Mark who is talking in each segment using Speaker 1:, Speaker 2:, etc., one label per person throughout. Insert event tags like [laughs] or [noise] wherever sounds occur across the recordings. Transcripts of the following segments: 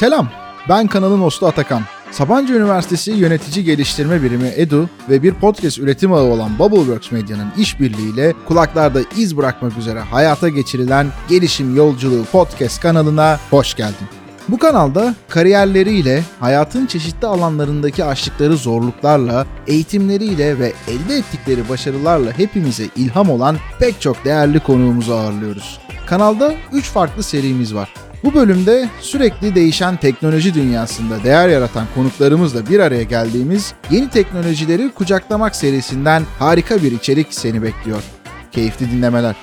Speaker 1: Selam, ben kanalın hostu Atakan. Sabancı Üniversitesi Yönetici Geliştirme Birimi EDU ve bir podcast üretim ağı olan Bubbleworks Medya'nın işbirliğiyle kulaklarda iz bırakmak üzere hayata geçirilen Gelişim Yolculuğu podcast kanalına hoş geldin. Bu kanalda kariyerleriyle, hayatın çeşitli alanlarındaki aştıkları zorluklarla, eğitimleriyle ve elde ettikleri başarılarla hepimize ilham olan pek çok değerli konuğumuzu ağırlıyoruz. Kanalda 3 farklı serimiz var. Bu bölümde sürekli değişen teknoloji dünyasında değer yaratan konuklarımızla bir araya geldiğimiz yeni teknolojileri kucaklamak serisinden harika bir içerik seni bekliyor. Keyifli dinlemeler.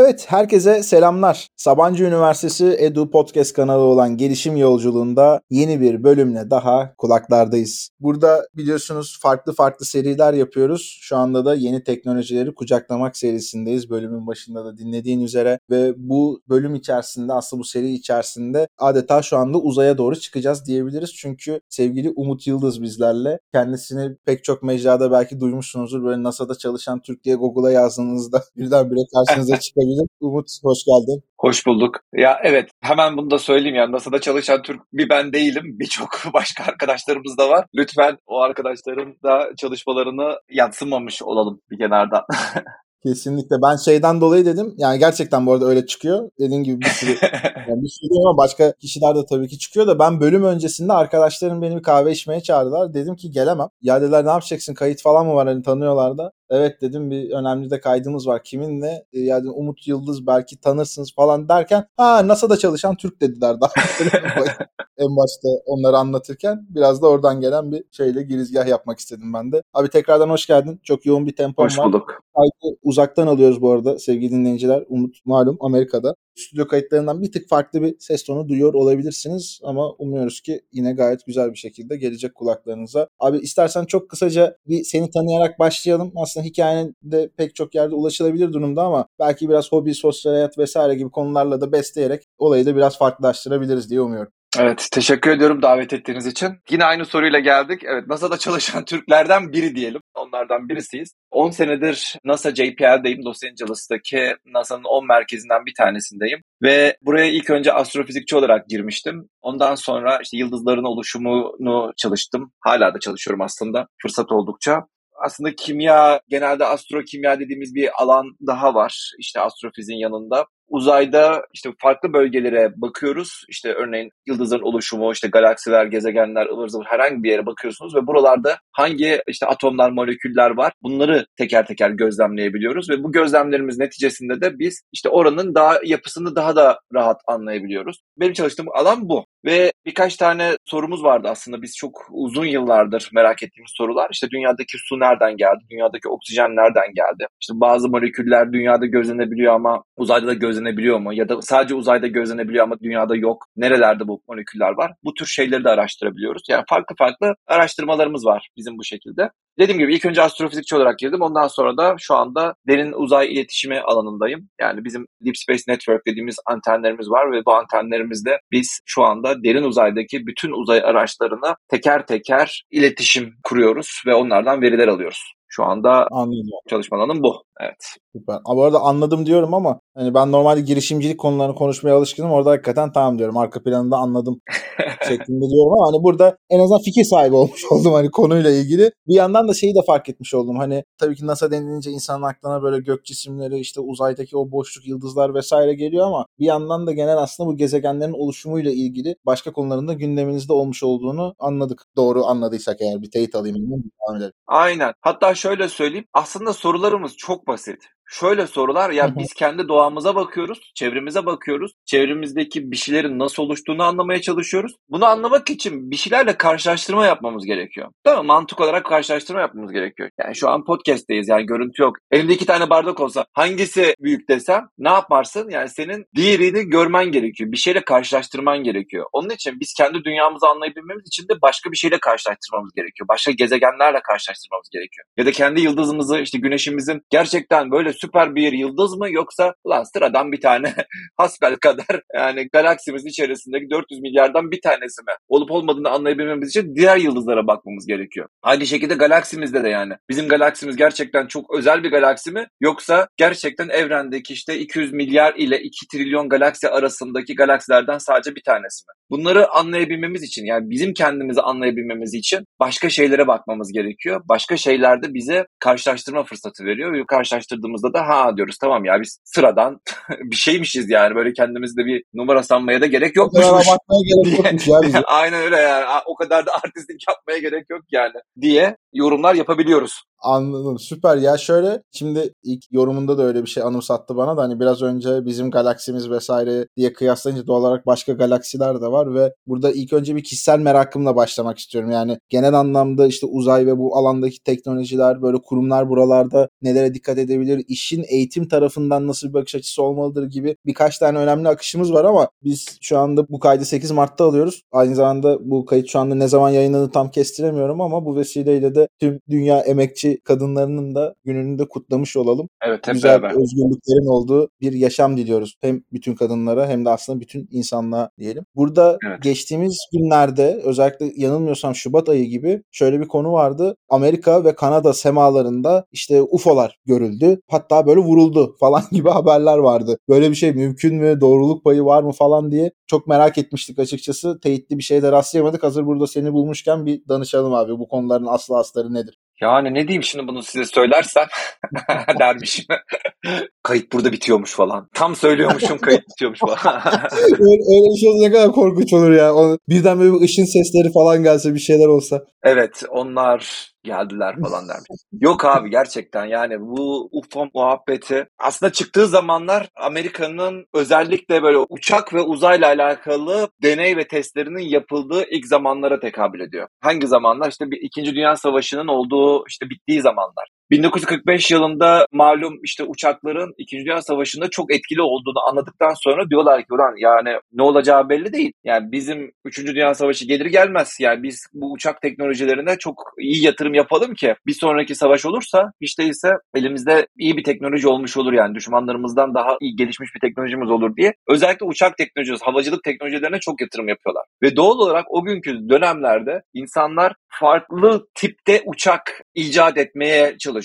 Speaker 1: Evet, herkese selamlar. Sabancı Üniversitesi Edu Podcast kanalı olan Gelişim Yolculuğunda yeni bir bölümle daha kulaklardayız. Burada biliyorsunuz farklı farklı seriler yapıyoruz. Şu anda da yeni teknolojileri kucaklamak serisindeyiz. Bölümün başında da dinlediğin üzere ve bu bölüm içerisinde aslında bu seri içerisinde adeta şu anda uzaya doğru çıkacağız diyebiliriz. Çünkü sevgili Umut Yıldız bizlerle. Kendisini pek çok mecrada belki duymuşsunuzdur. Böyle NASA'da çalışan Türk diye Google'a yazdığınızda [laughs] birdenbire karşınıza çıkıyor [laughs] çıkabilir. Umut hoş geldin.
Speaker 2: Hoş bulduk. Ya evet hemen bunu da söyleyeyim ya NASA'da çalışan Türk bir ben değilim. [laughs] Birçok başka arkadaşlarımız da var. Lütfen o arkadaşların da çalışmalarını yatsımamış olalım bir kenardan. [laughs]
Speaker 1: Kesinlikle. Ben şeyden dolayı dedim. Yani gerçekten bu arada öyle çıkıyor. Dediğim gibi bir sürü, [laughs] yani bir sürü ama başka kişiler de tabii ki çıkıyor da ben bölüm öncesinde arkadaşlarım beni bir kahve içmeye çağırdılar. Dedim ki gelemem. Ya dediler ne yapacaksın? Kayıt falan mı var? Hani tanıyorlar da. Evet dedim bir önemli de kaydımız var. Kiminle? E, yani Umut Yıldız belki tanırsınız falan derken ha NASA'da çalışan Türk dediler daha. [laughs] en başta onları anlatırken biraz da oradan gelen bir şeyle girizgah yapmak istedim ben de. Abi tekrardan hoş geldin. Çok yoğun bir tempom
Speaker 2: var. Hoş bulduk.
Speaker 1: Kaydı uzaktan alıyoruz bu arada sevgili dinleyiciler. Umut malum Amerika'da. Stüdyo kayıtlarından bir tık farklı bir ses tonu duyuyor olabilirsiniz ama umuyoruz ki yine gayet güzel bir şekilde gelecek kulaklarınıza. Abi istersen çok kısaca bir seni tanıyarak başlayalım. Aslında hikayenin de pek çok yerde ulaşılabilir durumda ama belki biraz hobi, sosyal hayat vesaire gibi konularla da besleyerek olayı da biraz farklılaştırabiliriz diye umuyorum.
Speaker 2: Evet, teşekkür ediyorum davet ettiğiniz için. Yine aynı soruyla geldik. Evet, NASA'da çalışan [laughs] Türklerden biri diyelim. Onlardan birisiyiz. 10 senedir NASA JPL'deyim. Los Angeles'taki NASA'nın 10 merkezinden bir tanesindeyim. Ve buraya ilk önce astrofizikçi olarak girmiştim. Ondan sonra işte yıldızların oluşumunu çalıştım. Hala da çalışıyorum aslında fırsat oldukça aslında kimya, genelde astrokimya dediğimiz bir alan daha var. İşte astrofiziğin yanında uzayda işte farklı bölgelere bakıyoruz. İşte örneğin yıldızların oluşumu, işte galaksiler, gezegenler, ıvır zıvır herhangi bir yere bakıyorsunuz ve buralarda hangi işte atomlar, moleküller var bunları teker teker gözlemleyebiliyoruz ve bu gözlemlerimiz neticesinde de biz işte oranın daha yapısını daha da rahat anlayabiliyoruz. Benim çalıştığım alan bu. Ve birkaç tane sorumuz vardı aslında. Biz çok uzun yıllardır merak ettiğimiz sorular. İşte dünyadaki su nereden geldi? Dünyadaki oksijen nereden geldi? İşte bazı moleküller dünyada gözlenebiliyor ama uzayda da gözlenebiliyor mu? Ya da sadece uzayda gözlenebiliyor ama dünyada yok. Nerelerde bu moleküller var? Bu tür şeyleri de araştırabiliyoruz. Yani farklı farklı araştırmalarımız var bizim bu şekilde. Dediğim gibi ilk önce astrofizikçi olarak girdim. Ondan sonra da şu anda derin uzay iletişimi alanındayım. Yani bizim Deep Space Network dediğimiz antenlerimiz var ve bu antenlerimizde biz şu anda derin uzaydaki bütün uzay araçlarına teker teker iletişim kuruyoruz ve onlardan veriler alıyoruz. Şu anda Anladım. çalışma alanım bu. Evet.
Speaker 1: Süper. Bu arada anladım diyorum ama hani ben normalde girişimcilik konularını konuşmaya alışkınım. Orada hakikaten tamam diyorum. Arka planında anladım [laughs] şeklinde diyorum ama hani burada en azından fikir sahibi olmuş [laughs] oldum hani konuyla ilgili. Bir yandan da şeyi de fark etmiş oldum. Hani tabii ki NASA denilince insanın aklına böyle gök cisimleri işte uzaydaki o boşluk yıldızlar vesaire geliyor ama bir yandan da genel aslında bu gezegenlerin oluşumuyla ilgili başka konuların da gündeminizde olmuş olduğunu anladık. Doğru anladıysak eğer bir teyit alayım.
Speaker 2: Aynen. Hatta şöyle söyleyeyim. Aslında sorularımız çok basit. Şöyle sorular ya biz kendi doğamıza bakıyoruz, çevremize bakıyoruz. Çevremizdeki bir şeylerin nasıl oluştuğunu anlamaya çalışıyoruz. Bunu anlamak için bir şeylerle karşılaştırma yapmamız gerekiyor. Mi? Mantık olarak karşılaştırma yapmamız gerekiyor. Yani şu an podcast'teyiz yani görüntü yok. Elimde iki tane bardak olsa hangisi büyük desem ne yaparsın? Yani senin diğerini görmen gerekiyor. Bir şeyle karşılaştırman gerekiyor. Onun için biz kendi dünyamızı anlayabilmemiz için de başka bir şeyle karşılaştırmamız gerekiyor. Başka gezegenlerle karşılaştırmamız gerekiyor. Ya da kendi yıldızımızı işte güneşimizin gerçekten böyle süper bir yıldız mı yoksa lan sıradan bir tane [laughs] hasbel kadar yani galaksimizin içerisindeki 400 milyardan bir tanesi mi? Olup olmadığını anlayabilmemiz için diğer yıldızlara bakmamız gerekiyor. Aynı şekilde galaksimizde de yani. Bizim galaksimiz gerçekten çok özel bir galaksi mi? Yoksa gerçekten evrendeki işte 200 milyar ile 2 trilyon galaksi arasındaki galaksilerden sadece bir tanesi mi? Bunları anlayabilmemiz için yani bizim kendimizi anlayabilmemiz için başka şeylere bakmamız gerekiyor. Başka şeylerde bize karşılaştırma fırsatı veriyor ve karşılaştırdığımızda da ha diyoruz tamam ya biz sıradan [laughs] bir şeymişiz yani böyle kendimizde bir numara sanmaya da gerek yokmuş.
Speaker 1: gerek yokmuş ya bize. [laughs]
Speaker 2: Aynen öyle yani o kadar da artistlik yapmaya gerek yok yani diye yorumlar yapabiliyoruz.
Speaker 1: Anladım süper ya şöyle şimdi ilk yorumunda da öyle bir şey anımsattı bana da hani biraz önce bizim galaksimiz vesaire diye kıyaslayınca doğal olarak başka galaksiler de var ve burada ilk önce bir kişisel merakımla başlamak istiyorum. Yani genel anlamda işte uzay ve bu alandaki teknolojiler böyle kurumlar buralarda nelere dikkat edebilir, işin eğitim tarafından nasıl bir bakış açısı olmalıdır gibi birkaç tane önemli akışımız var ama biz şu anda bu kaydı 8 Mart'ta alıyoruz. Aynı zamanda bu kayıt şu anda ne zaman yayınlanır tam kestiremiyorum ama bu vesileyle de tüm dünya emekçi kadınlarının da gününü de kutlamış olalım.
Speaker 2: Evet hep
Speaker 1: Güzel
Speaker 2: beraber.
Speaker 1: özgürlüklerin olduğu bir yaşam diliyoruz. Hem bütün kadınlara hem de aslında bütün insanlığa diyelim. Burada
Speaker 2: Evet.
Speaker 1: geçtiğimiz günlerde özellikle yanılmıyorsam Şubat ayı gibi şöyle bir konu vardı. Amerika ve Kanada semalarında işte UFO'lar görüldü. Hatta böyle vuruldu [laughs] falan gibi haberler vardı. Böyle bir şey mümkün mü? Doğruluk payı var mı falan diye çok merak etmiştik açıkçası. Teyitli bir şey de rastlayamadık. Hazır burada seni bulmuşken bir danışalım abi. Bu konuların aslı asları nedir?
Speaker 2: Yani ne diyeyim şimdi bunu size söylersem [laughs] dermişim. [laughs] kayıt burada bitiyormuş falan. Tam söylüyormuşum kayıt bitiyormuş falan. [laughs]
Speaker 1: öyle, öyle bir şey olsa ne kadar korkunç olur ya. O, birden böyle bir ışın sesleri falan gelse bir şeyler olsa.
Speaker 2: evet onlar geldiler falan dermiş. Yok abi gerçekten yani bu UFO muhabbeti aslında çıktığı zamanlar Amerika'nın özellikle böyle uçak ve uzayla alakalı deney ve testlerinin yapıldığı ilk zamanlara tekabül ediyor. Hangi zamanlar? İşte bir İkinci Dünya Savaşı'nın olduğu işte bittiği zamanlar. 1945 yılında malum işte uçakların 2. Dünya Savaşı'nda çok etkili olduğunu anladıktan sonra diyorlar ki ulan yani ne olacağı belli değil. Yani bizim 3. Dünya Savaşı gelir gelmez yani biz bu uçak teknolojilerine çok iyi yatırım yapalım ki bir sonraki savaş olursa hiç değilse elimizde iyi bir teknoloji olmuş olur yani düşmanlarımızdan daha iyi gelişmiş bir teknolojimiz olur diye. Özellikle uçak teknolojisi, havacılık teknolojilerine çok yatırım yapıyorlar. Ve doğal olarak o günkü dönemlerde insanlar farklı tipte uçak icat etmeye çalışıyorlar.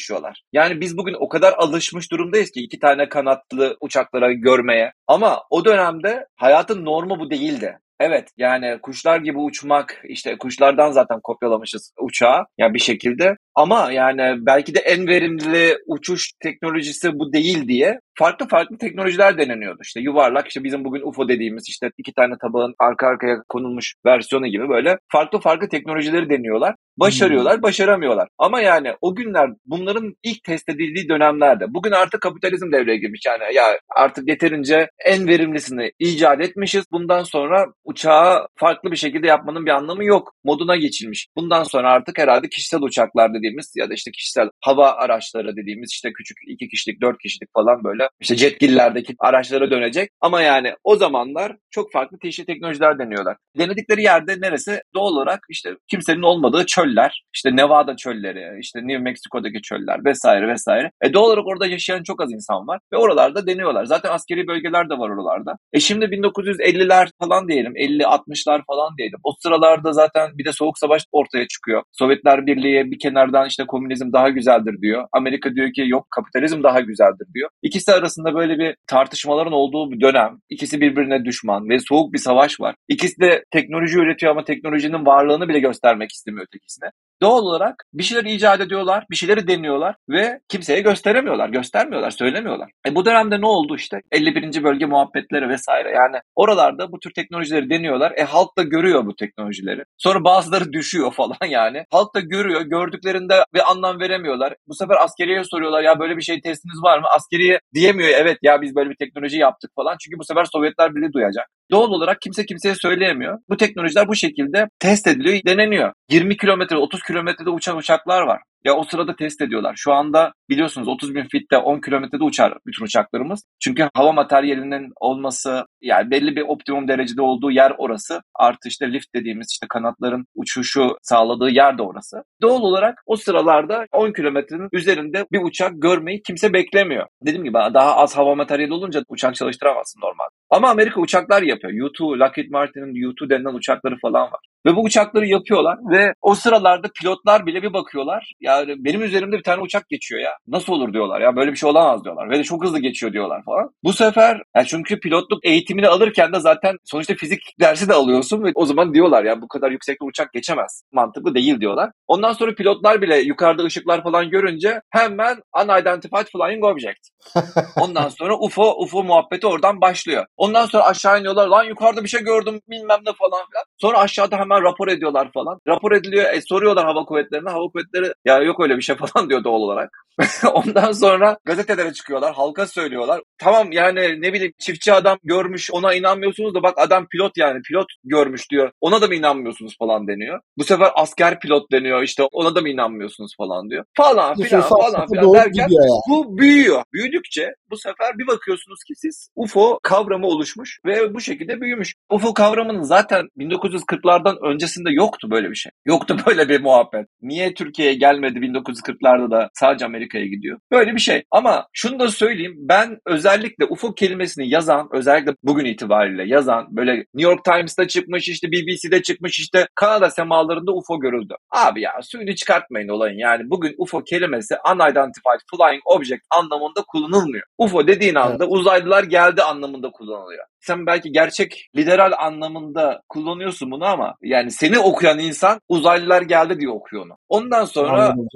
Speaker 2: Yani biz bugün o kadar alışmış durumdayız ki iki tane kanatlı uçaklara görmeye. Ama o dönemde hayatın normu bu değildi. Evet yani kuşlar gibi uçmak işte kuşlardan zaten kopyalamışız uçağı yani bir şekilde ama yani belki de en verimli uçuş teknolojisi bu değil diye farklı farklı teknolojiler deneniyordu. İşte yuvarlak işte bizim bugün UFO dediğimiz işte iki tane tabağın arka arkaya konulmuş versiyonu gibi böyle farklı farklı teknolojileri deniyorlar. Başarıyorlar, başaramıyorlar. Ama yani o günler bunların ilk test edildiği dönemlerde. Bugün artık kapitalizm devreye girmiş. Yani ya artık yeterince en verimlisini icat etmişiz. Bundan sonra uçağı farklı bir şekilde yapmanın bir anlamı yok. Moduna geçilmiş. Bundan sonra artık herhalde kişisel uçaklar dediğimiz ya da işte kişisel hava araçları dediğimiz işte küçük iki kişilik, dört kişilik falan böyle işte jetgillerdeki araçlara dönecek. Ama yani o zamanlar çok farklı çeşitli teknolojiler deniyorlar. Denedikleri yerde neresi? Doğal olarak işte kimsenin olmadığı çöller, işte Nevada çölleri, işte New Mexico'daki çöller vesaire vesaire. E doğal olarak orada yaşayan çok az insan var ve oralarda deniyorlar. Zaten askeri bölgeler de var oralarda. E şimdi 1950'ler falan diyelim, 50-60'lar falan diyelim. O sıralarda zaten bir de soğuk savaş ortaya çıkıyor. Sovyetler Birliği bir kenardan işte komünizm daha güzeldir diyor. Amerika diyor ki yok kapitalizm daha güzeldir diyor. İkisi arasında böyle bir tartışmaların olduğu bir dönem. İkisi birbirine düşman ve soğuk bir savaş var. İkisi de teknoloji üretiyor ama teknolojinin varlığını bile göstermek istemiyor ötekisine. Doğal olarak bir şeyler icat ediyorlar, bir şeyleri deniyorlar ve kimseye gösteremiyorlar, göstermiyorlar, söylemiyorlar. E bu dönemde ne oldu işte? 51. bölge muhabbetleri vesaire yani oralarda bu tür teknolojileri deniyorlar. E halk da görüyor bu teknolojileri. Sonra bazıları düşüyor falan yani. Halk da görüyor, gördüklerinde bir anlam veremiyorlar. Bu sefer askeriye soruyorlar ya böyle bir şey testiniz var mı? Askeriye diyemiyor evet ya biz böyle bir teknoloji yaptık falan. Çünkü bu sefer Sovyetler Birliği duyacak. Doğal olarak kimse kimseye söyleyemiyor. Bu teknolojiler bu şekilde test ediliyor, deneniyor. 20 kilometre, 30 kilometrede uçan uçaklar var. Ya o sırada test ediyorlar. Şu anda biliyorsunuz 30 bin fitte 10 kilometrede uçar bütün uçaklarımız. Çünkü hava materyalinin olması yani belli bir optimum derecede olduğu yer orası. Artı işte lift dediğimiz işte kanatların uçuşu sağladığı yer de orası. Doğal olarak o sıralarda 10 kilometrenin üzerinde bir uçak görmeyi kimse beklemiyor. Dediğim gibi daha az hava materyali olunca uçak çalıştıramazsın normal. Ama Amerika uçaklar yapıyor. U-2, Lockheed Martin'in U-2 denilen uçakları falan var. Ve bu uçakları yapıyorlar ve o sıralarda pilotlar bile bir bakıyorlar. Yani benim üzerimde bir tane uçak geçiyor ya. Nasıl olur diyorlar ya böyle bir şey olamaz diyorlar. Ve de çok hızlı geçiyor diyorlar falan. Bu sefer yani çünkü pilotluk eğitimini alırken de zaten sonuçta fizik dersi de alıyorsun ve o zaman diyorlar ya bu kadar yüksekte uçak geçemez. Mantıklı değil diyorlar. Ondan sonra pilotlar bile yukarıda ışıklar falan görünce hemen unidentified flying object. [laughs] Ondan sonra UFO UFO muhabbeti oradan başlıyor. Ondan sonra aşağı iniyorlar. Lan yukarıda bir şey gördüm bilmem ne falan filan. Sonra aşağıda hemen rapor ediyorlar falan. Rapor ediliyor. E, soruyorlar hava kuvvetlerine. Hava kuvvetleri ya yok öyle bir şey [laughs] falan diyor doğal olarak. [laughs] Ondan sonra gazetelere çıkıyorlar. Halka söylüyorlar. Tamam yani ne bileyim çiftçi adam görmüş ona inanmıyorsunuz da bak adam pilot yani pilot görmüş diyor. Ona da mı inanmıyorsunuz falan deniyor. Bu sefer asker pilot deniyor işte ona da mı inanmıyorsunuz falan diyor. Falan filan falan filan derken bu büyüyor. Büyüdükçe bu sefer bir bakıyorsunuz ki siz UFO kavramı oluşmuş ve bu şekilde büyümüş. UFO kavramının zaten 1940'lardan öncesinde yoktu böyle bir şey. Yoktu [laughs] böyle bir muhabbet. Niye Türkiye'ye gelmedi 1940'larda da sadece Amerika'ya gidiyor? Böyle bir şey. Ama şunu da söyleyeyim. Ben özellikle UFO kelimesini yazan, özellikle bugün itibariyle yazan böyle New York Times'ta çıkmış işte BBC'de çıkmış işte Kanada semalarında UFO görüldü. Abi ya suyunu çıkartmayın olayın. Yani bugün UFO kelimesi unidentified flying object anlamında kullanılmıyor. UFO dediğin anda uzaylılar geldi anlamında kullanılıyor. Sen belki gerçek literal anlamında kullanıyorsun bunu ama yani seni okuyan insan uzaylılar geldi diye okuyor onu. Ondan sonra Anladım,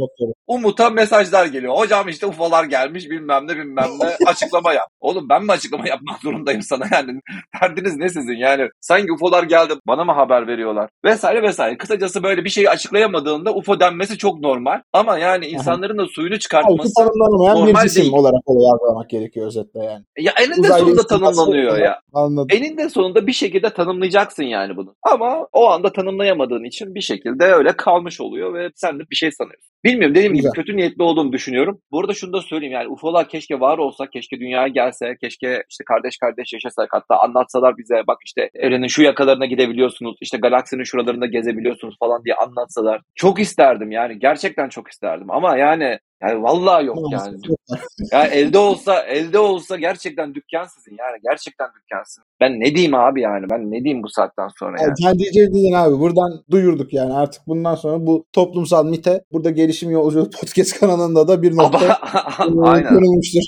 Speaker 2: Umut'a mesajlar geliyor. Hocam işte UFO'lar gelmiş bilmem ne bilmem ne [laughs] açıklama yap. Oğlum ben mi açıklama yapmak zorundayım sana [laughs] yani? Derdiniz ne sizin yani? Sanki UFO'lar geldi bana mı haber veriyorlar? Vesaire vesaire. Kısacası böyle bir şeyi açıklayamadığında UFO denmesi çok normal. Ama yani insanların da suyunu çıkartması normal bir cisim değil.
Speaker 1: olarak yargılamak gerekiyor özetle yani.
Speaker 2: Ya eninde sonunda tanımlanıyor ya. Anladım. Eninde sonunda bir şekilde tanımlayacaksın yani bunu. Ama o anda tanımlayamadığın için bir şekilde öyle kalmış oluyor ve sen de bir şey sanıyorsun. Bilmiyorum dediğim Güzel. gibi kötü niyetli olduğunu düşünüyorum. Burada şunu da söyleyeyim yani UFO'lar keşke var olsa, keşke dünyaya gelse, keşke işte kardeş kardeş yaşasak hatta anlatsalar bize bak işte evrenin şu yakalarına gidebiliyorsunuz, işte galaksinin şuralarında gezebiliyorsunuz falan diye anlatsalar. Çok isterdim yani gerçekten çok isterdim ama yani yani vallahi yok yani. [laughs] yani elde olsa elde olsa gerçekten dükkan sizin yani gerçekten dükkan sizin. Ben ne diyeyim abi yani ben ne diyeyim bu saatten sonra
Speaker 1: yani. sen diyeceğin abi buradan duyurduk yani artık bundan sonra bu toplumsal mite burada gelişim yolculuğu [laughs] podcast kanalında da bir nokta [laughs] konulmuştur.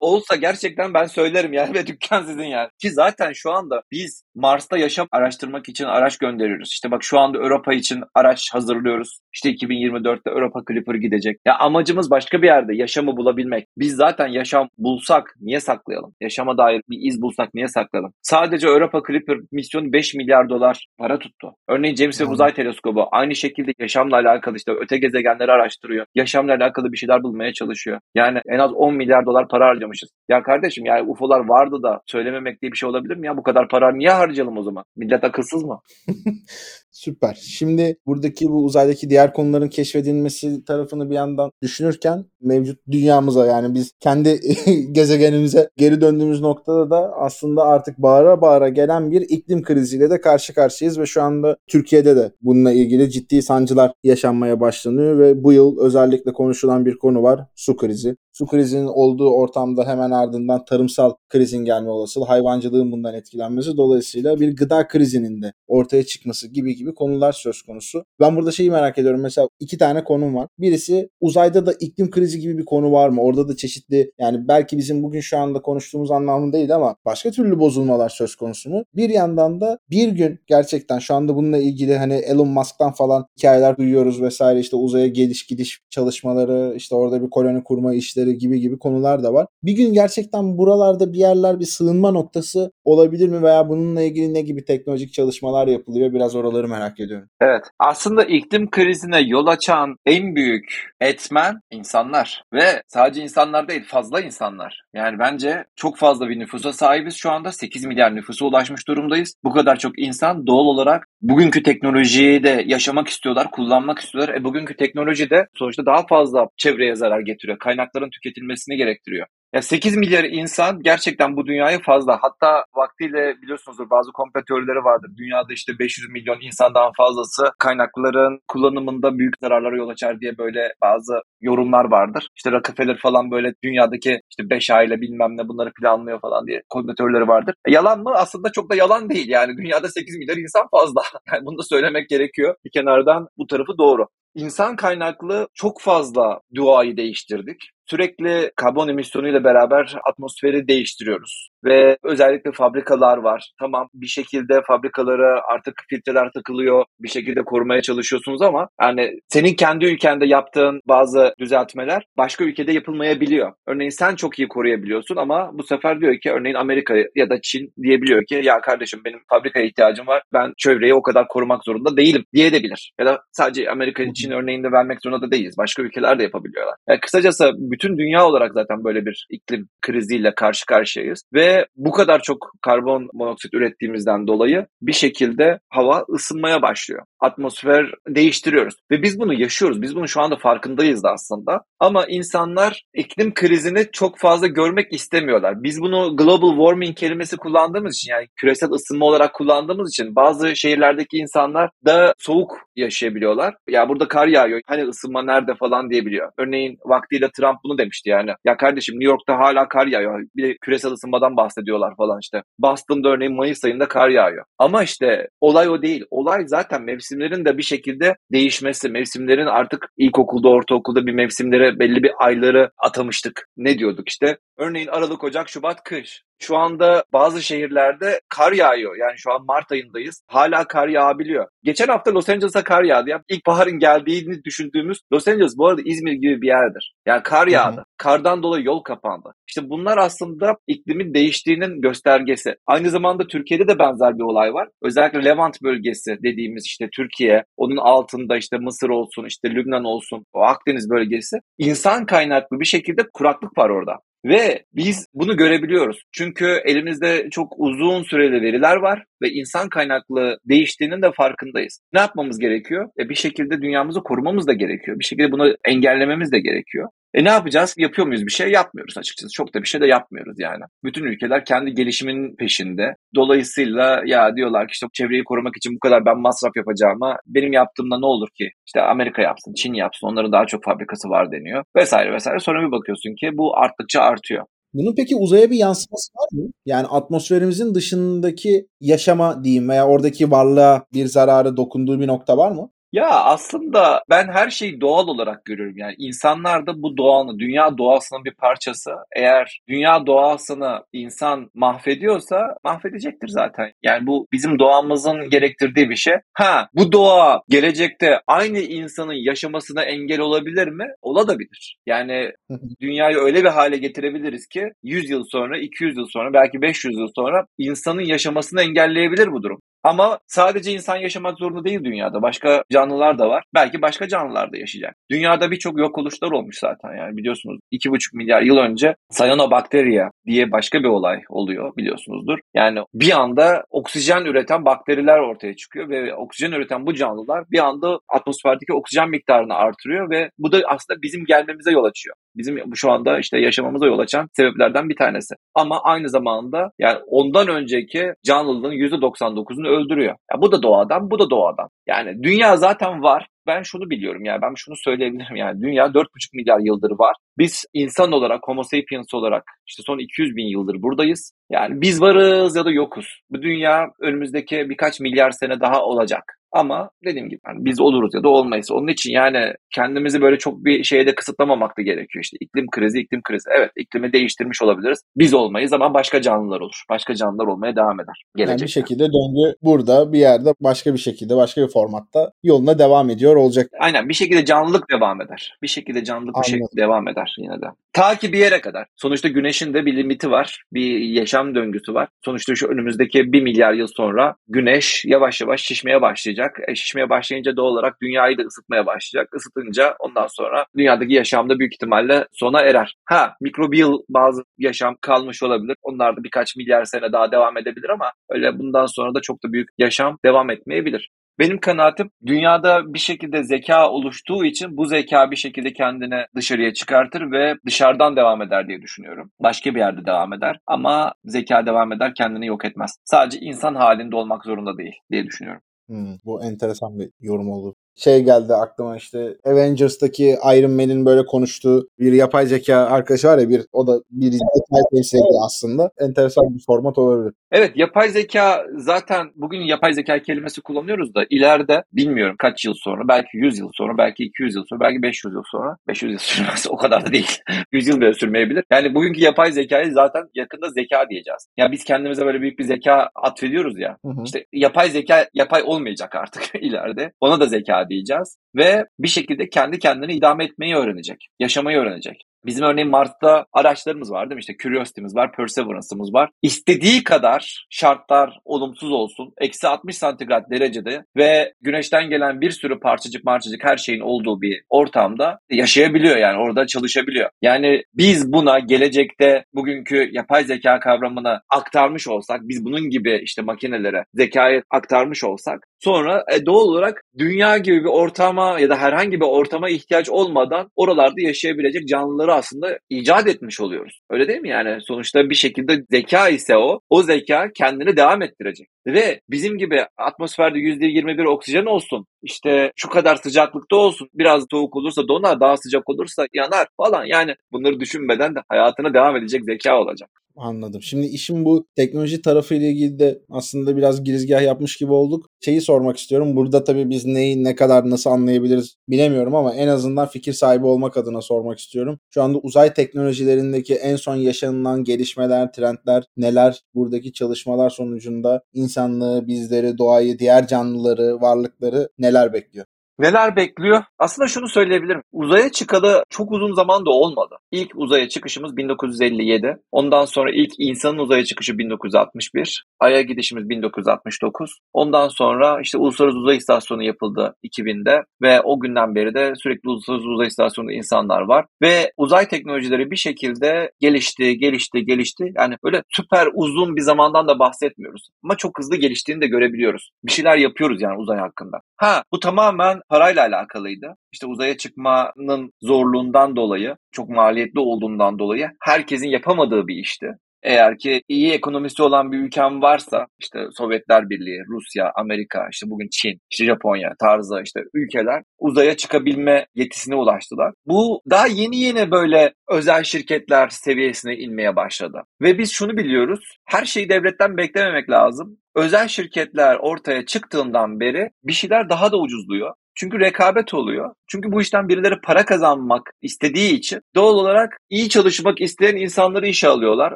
Speaker 2: olsa gerçekten ben söylerim yani ve dükkan sizin yani. Ki zaten şu anda biz Mars'ta yaşam araştırmak için araç gönderiyoruz. İşte bak şu anda Europa için araç hazırlıyoruz. İşte 2024'te Europa Clipper gidecek. Ya amacımız başka bir yerde yaşamı bulabilmek. Biz zaten yaşam bulsak niye saklayalım? Yaşama dair bir iz bulsak niye saklayalım? Sadece Europa Clipper misyonu 5 milyar dolar para tuttu. Örneğin James Webb Uzay Teleskobu aynı şekilde yaşamla alakalı işte öte gezegenleri araştırıyor. Yaşamla alakalı bir şeyler bulmaya çalışıyor. Yani en az 10 milyar dolar para harcamışız. Ya kardeşim yani UFO'lar vardı da söylememek diye bir şey olabilir mi ya? Bu kadar para niye harcayalım o zaman? Millet akılsız mı? [laughs]
Speaker 1: Süper. Şimdi buradaki bu uzaydaki diğer konuların keşfedilmesi tarafını bir yandan düşünürken mevcut dünyamıza yani biz kendi [laughs] gezegenimize geri döndüğümüz noktada da aslında artık bağıra bağıra gelen bir iklim kriziyle de karşı karşıyayız ve şu anda Türkiye'de de bununla ilgili ciddi sancılar yaşanmaya başlanıyor ve bu yıl özellikle konuşulan bir konu var su krizi. Su krizinin olduğu ortamda hemen ardından tarımsal krizin gelme olasılığı, hayvancılığın bundan etkilenmesi dolayısıyla bir gıda krizinin de ortaya çıkması gibi gibi konular söz konusu. Ben burada şeyi merak ediyorum. Mesela iki tane konum var. Birisi uzayda da iklim krizi gibi bir konu var mı? Orada da çeşitli yani belki bizim bugün şu anda konuştuğumuz anlamında değil ama başka türlü bozulmalar söz konusu mu? Bir yandan da bir gün gerçekten şu anda bununla ilgili hani Elon Musk'tan falan hikayeler duyuyoruz vesaire işte uzaya geliş gidiş çalışmaları işte orada bir koloni kurma işleri gibi gibi konular da var. Bir gün gerçekten buralarda bir yerler bir sığınma noktası olabilir mi veya bununla ilgili ne gibi teknolojik çalışmalar yapılıyor? Biraz oraları merak ediyorum.
Speaker 2: Evet. Aslında iklim krizine yol açan en büyük etmen insanlar ve sadece insanlar değil fazla insanlar. Yani bence çok fazla bir nüfusa sahibiz şu anda. 8 milyar nüfusa ulaşmış durumdayız. Bu kadar çok insan doğal olarak bugünkü teknolojiyi de yaşamak istiyorlar, kullanmak istiyorlar. E bugünkü teknoloji de sonuçta daha fazla çevreye zarar getiriyor. Kaynakların tüketilmesini gerektiriyor. Ya 8 milyar insan gerçekten bu dünyaya fazla. Hatta vaktiyle biliyorsunuzdur bazı komplo teorileri vardır. Dünyada işte 500 milyon insandan fazlası kaynakların kullanımında büyük zararlara yol açar diye böyle bazı yorumlar vardır. İşte Rockefeller falan böyle dünyadaki işte 5 aile bilmem ne bunları planlıyor falan diye komplo teorileri vardır. E yalan mı? Aslında çok da yalan değil. Yani [laughs] dünyada 8 milyar insan fazla. [laughs] Yani bunu da söylemek gerekiyor. Bir kenardan bu tarafı doğru. İnsan kaynaklı çok fazla duayı değiştirdik. Sürekli karbon emisyonuyla beraber atmosferi değiştiriyoruz. Ve özellikle fabrikalar var. Tamam bir şekilde fabrikalara artık filtreler takılıyor. Bir şekilde korumaya çalışıyorsunuz ama yani senin kendi ülkende yaptığın bazı düzeltmeler başka ülkede yapılmayabiliyor. Örneğin sen çok iyi koruyabiliyorsun ama bu sefer diyor ki örneğin Amerika ya da Çin diyebiliyor ki ya kardeşim benim fabrikaya ihtiyacım var. Ben çevreyi o kadar korumak zorunda değilim diyebilir. Ya da sadece Amerika Çin örneğinde vermek zorunda da değiliz. Başka ülkeler de yapabiliyorlar. Yani kısacası bütün dünya olarak zaten böyle bir iklim kriziyle karşı karşıyayız ve bu kadar çok karbon monoksit ürettiğimizden dolayı bir şekilde hava ısınmaya başlıyor. Atmosfer değiştiriyoruz ve biz bunu yaşıyoruz. Biz bunun şu anda farkındayız da aslında. Ama insanlar iklim krizini çok fazla görmek istemiyorlar. Biz bunu global warming kelimesi kullandığımız için yani küresel ısınma olarak kullandığımız için bazı şehirlerdeki insanlar da soğuk yaşayabiliyorlar. Ya burada kar yağıyor. Hani ısınma nerede falan diyebiliyor. Örneğin vaktiyle Trump bunu demişti yani. Ya kardeşim New York'ta hala kar yağıyor. Bir de küresel ısınmadan bahsediyorlar falan işte. Boston'da örneğin Mayıs ayında kar yağıyor. Ama işte olay o değil. Olay zaten mevsimlerin de bir şekilde değişmesi. Mevsimlerin artık ilkokulda, ortaokulda bir mevsimlere belli bir ayları atamıştık. Ne diyorduk işte? Örneğin Aralık, Ocak, Şubat, kış. Şu anda bazı şehirlerde kar yağıyor. Yani şu an Mart ayındayız. Hala kar yağabiliyor. Geçen hafta Los Angeles'a kar yağdı. Ya. İlkbaharın geldiğini düşündüğümüz Los Angeles bu arada İzmir gibi bir yerdir. Yani kar yağdı. Hı-hı. Kardan dolayı yol kapandı. İşte bunlar aslında iklimin değiştiğinin göstergesi. Aynı zamanda Türkiye'de de benzer bir olay var. Özellikle Levant bölgesi dediğimiz işte Türkiye, onun altında işte Mısır olsun, işte Lübnan olsun, o Akdeniz bölgesi. insan kaynaklı bir şekilde kuraklık var orada. Ve biz bunu görebiliyoruz. Çünkü elimizde çok uzun süreli veriler var ve insan kaynaklı değiştiğinin de farkındayız. Ne yapmamız gerekiyor? E bir şekilde dünyamızı korumamız da gerekiyor. Bir şekilde bunu engellememiz de gerekiyor. E ne yapacağız? Yapıyor muyuz bir şey? Yapmıyoruz açıkçası. Çok da bir şey de yapmıyoruz yani. Bütün ülkeler kendi gelişimin peşinde. Dolayısıyla ya diyorlar ki işte çevreyi korumak için bu kadar ben masraf yapacağıma benim yaptığımda ne olur ki? İşte Amerika yapsın, Çin yapsın, onların daha çok fabrikası var deniyor vesaire vesaire. Sonra bir bakıyorsun ki bu arttıkça artıyor.
Speaker 1: Bunun peki uzaya bir yansıması var mı? Yani atmosferimizin dışındaki yaşama diyeyim veya oradaki varlığa bir zararı dokunduğu bir nokta var mı?
Speaker 2: Ya aslında ben her şeyi doğal olarak görüyorum. Yani insanlar da bu doğanı, dünya doğasının bir parçası. Eğer dünya doğasını insan mahvediyorsa mahvedecektir zaten. Yani bu bizim doğamızın gerektirdiği bir şey. Ha bu doğa gelecekte aynı insanın yaşamasına engel olabilir mi? Olabilir. Yani [laughs] dünyayı öyle bir hale getirebiliriz ki 100 yıl sonra, 200 yıl sonra, belki 500 yıl sonra insanın yaşamasını engelleyebilir bu durum. Ama sadece insan yaşamak zorunda değil dünyada. Başka canlılar da var. Belki başka canlılar da yaşayacak. Dünyada birçok yok oluşlar olmuş zaten. Yani biliyorsunuz 2,5 milyar yıl önce Cyanobacteria diye başka bir olay oluyor biliyorsunuzdur. Yani bir anda oksijen üreten bakteriler ortaya çıkıyor ve oksijen üreten bu canlılar bir anda atmosferdeki oksijen miktarını artırıyor ve bu da aslında bizim gelmemize yol açıyor. Bizim şu anda işte yaşamamıza yol açan sebeplerden bir tanesi. Ama aynı zamanda yani ondan önceki canlılığın %99'unu öldürüyor. Ya bu da doğadan, bu da doğadan. Yani dünya zaten var. Ben şunu biliyorum yani ben şunu söyleyebilirim yani dünya 4,5 milyar yıldır var. Biz insan olarak, homo sapiens olarak işte son 200 bin yıldır buradayız. Yani biz varız ya da yokuz. Bu dünya önümüzdeki birkaç milyar sene daha olacak. Ama dediğim gibi yani biz oluruz ya da olmayız. Onun için yani kendimizi böyle çok bir şeyde kısıtlamamak da gerekiyor. İşte iklim krizi, iklim krizi. Evet iklimi değiştirmiş olabiliriz. Biz olmayız ama başka canlılar olur. Başka canlılar olmaya devam eder.
Speaker 1: Gelecekte. Yani bir şekilde döngü burada bir yerde başka bir şekilde başka bir formatta yoluna devam ediyor olacak.
Speaker 2: Aynen bir şekilde canlılık devam eder. Bir şekilde canlılık Anladım. bir şekilde devam eder yine de. Ta ki bir yere kadar. Sonuçta güneşin de bir limiti var. Bir yaşam döngüsü var. Sonuçta şu önümüzdeki bir milyar yıl sonra güneş yavaş yavaş şişmeye başlayacak. E, şişmeye başlayınca doğal olarak dünyayı da ısıtmaya başlayacak. Isıtınca ondan sonra dünyadaki yaşam da büyük ihtimalle sona erer. Ha mikrobiyal bazı yaşam kalmış olabilir. Onlar da birkaç milyar sene daha devam edebilir ama öyle bundan sonra da çok da büyük yaşam devam etmeyebilir. Benim kanaatim dünyada bir şekilde zeka oluştuğu için bu zeka bir şekilde kendini dışarıya çıkartır ve dışarıdan devam eder diye düşünüyorum. Başka bir yerde devam eder ama zeka devam eder kendini yok etmez. Sadece insan halinde olmak zorunda değil diye düşünüyorum.
Speaker 1: Hmm, bu enteresan bir yorum oldu şey geldi aklıma işte Avengers'taki Iron Man'in böyle konuştuğu bir yapay zeka arkadaşı var ya bir o da bir detay temsil aslında. Enteresan bir format olabilir.
Speaker 2: Evet yapay zeka zaten bugün yapay zeka kelimesi kullanıyoruz da ileride bilmiyorum kaç yıl sonra belki 100 yıl sonra belki 200 yıl sonra belki 500 yıl sonra 500 yıl [laughs] sürmez o kadar da değil [laughs] 100 yıl bile sürmeyebilir. Yani bugünkü yapay zekayı zaten yakında zeka diyeceğiz. Ya biz kendimize böyle büyük bir zeka atfediyoruz ya. Hı hı. İşte yapay zeka yapay olmayacak artık [laughs] ileride. Ona da zeka diyeceğiz ve bir şekilde kendi kendini idame etmeyi öğrenecek, yaşamayı öğrenecek. Bizim örneğin Mars'ta araçlarımız var değil mi? İşte Curiosity'miz var, Perseverance'ımız var. İstediği kadar şartlar olumsuz olsun. Eksi 60 santigrat derecede ve güneşten gelen bir sürü parçacık marçacık her şeyin olduğu bir ortamda yaşayabiliyor yani orada çalışabiliyor. Yani biz buna gelecekte bugünkü yapay zeka kavramını aktarmış olsak, biz bunun gibi işte makinelere zekayı aktarmış olsak sonra e, doğal olarak dünya gibi bir ortama ya da herhangi bir ortama ihtiyaç olmadan oralarda yaşayabilecek canlıları aslında icat etmiş oluyoruz. Öyle değil mi yani? Sonuçta bir şekilde zeka ise o, o zeka kendini devam ettirecek. Ve bizim gibi atmosferde %21 oksijen olsun, işte şu kadar sıcaklıkta olsun, biraz soğuk olursa donar, daha sıcak olursa yanar falan. Yani bunları düşünmeden de hayatına devam edecek zeka olacak.
Speaker 1: Anladım. Şimdi işin bu teknoloji tarafıyla ilgili de aslında biraz girizgah yapmış gibi olduk. Şeyi sormak istiyorum. Burada tabii biz neyi ne kadar nasıl anlayabiliriz bilemiyorum ama en azından fikir sahibi olmak adına sormak istiyorum. Şu anda uzay teknolojilerindeki en son yaşanılan gelişmeler, trendler neler? Buradaki çalışmalar sonucunda insanlığı, bizleri, doğayı, diğer canlıları, varlıkları neler bekliyor?
Speaker 2: Neler bekliyor? Aslında şunu söyleyebilirim. Uzaya çıkalı çok uzun zaman da olmadı. İlk uzaya çıkışımız 1957. Ondan sonra ilk insanın uzaya çıkışı 1961. Ay'a gidişimiz 1969. Ondan sonra işte Uluslararası Uzay İstasyonu yapıldı 2000'de ve o günden beri de sürekli Uluslararası Uzay İstasyonu'nda insanlar var. Ve uzay teknolojileri bir şekilde gelişti, gelişti, gelişti. Yani böyle süper uzun bir zamandan da bahsetmiyoruz. Ama çok hızlı geliştiğini de görebiliyoruz. Bir şeyler yapıyoruz yani uzay hakkında. Ha bu tamamen parayla alakalıydı. İşte uzaya çıkmanın zorluğundan dolayı, çok maliyetli olduğundan dolayı herkesin yapamadığı bir işti. Eğer ki iyi ekonomisi olan bir ülkem varsa işte Sovyetler Birliği, Rusya, Amerika, işte bugün Çin, işte Japonya tarzı işte ülkeler uzaya çıkabilme yetisine ulaştılar. Bu daha yeni yeni böyle özel şirketler seviyesine inmeye başladı. Ve biz şunu biliyoruz. Her şeyi devletten beklememek lazım. Özel şirketler ortaya çıktığından beri bir şeyler daha da ucuzluyor. Çünkü rekabet oluyor. Çünkü bu işten birileri para kazanmak istediği için doğal olarak iyi çalışmak isteyen insanları işe alıyorlar.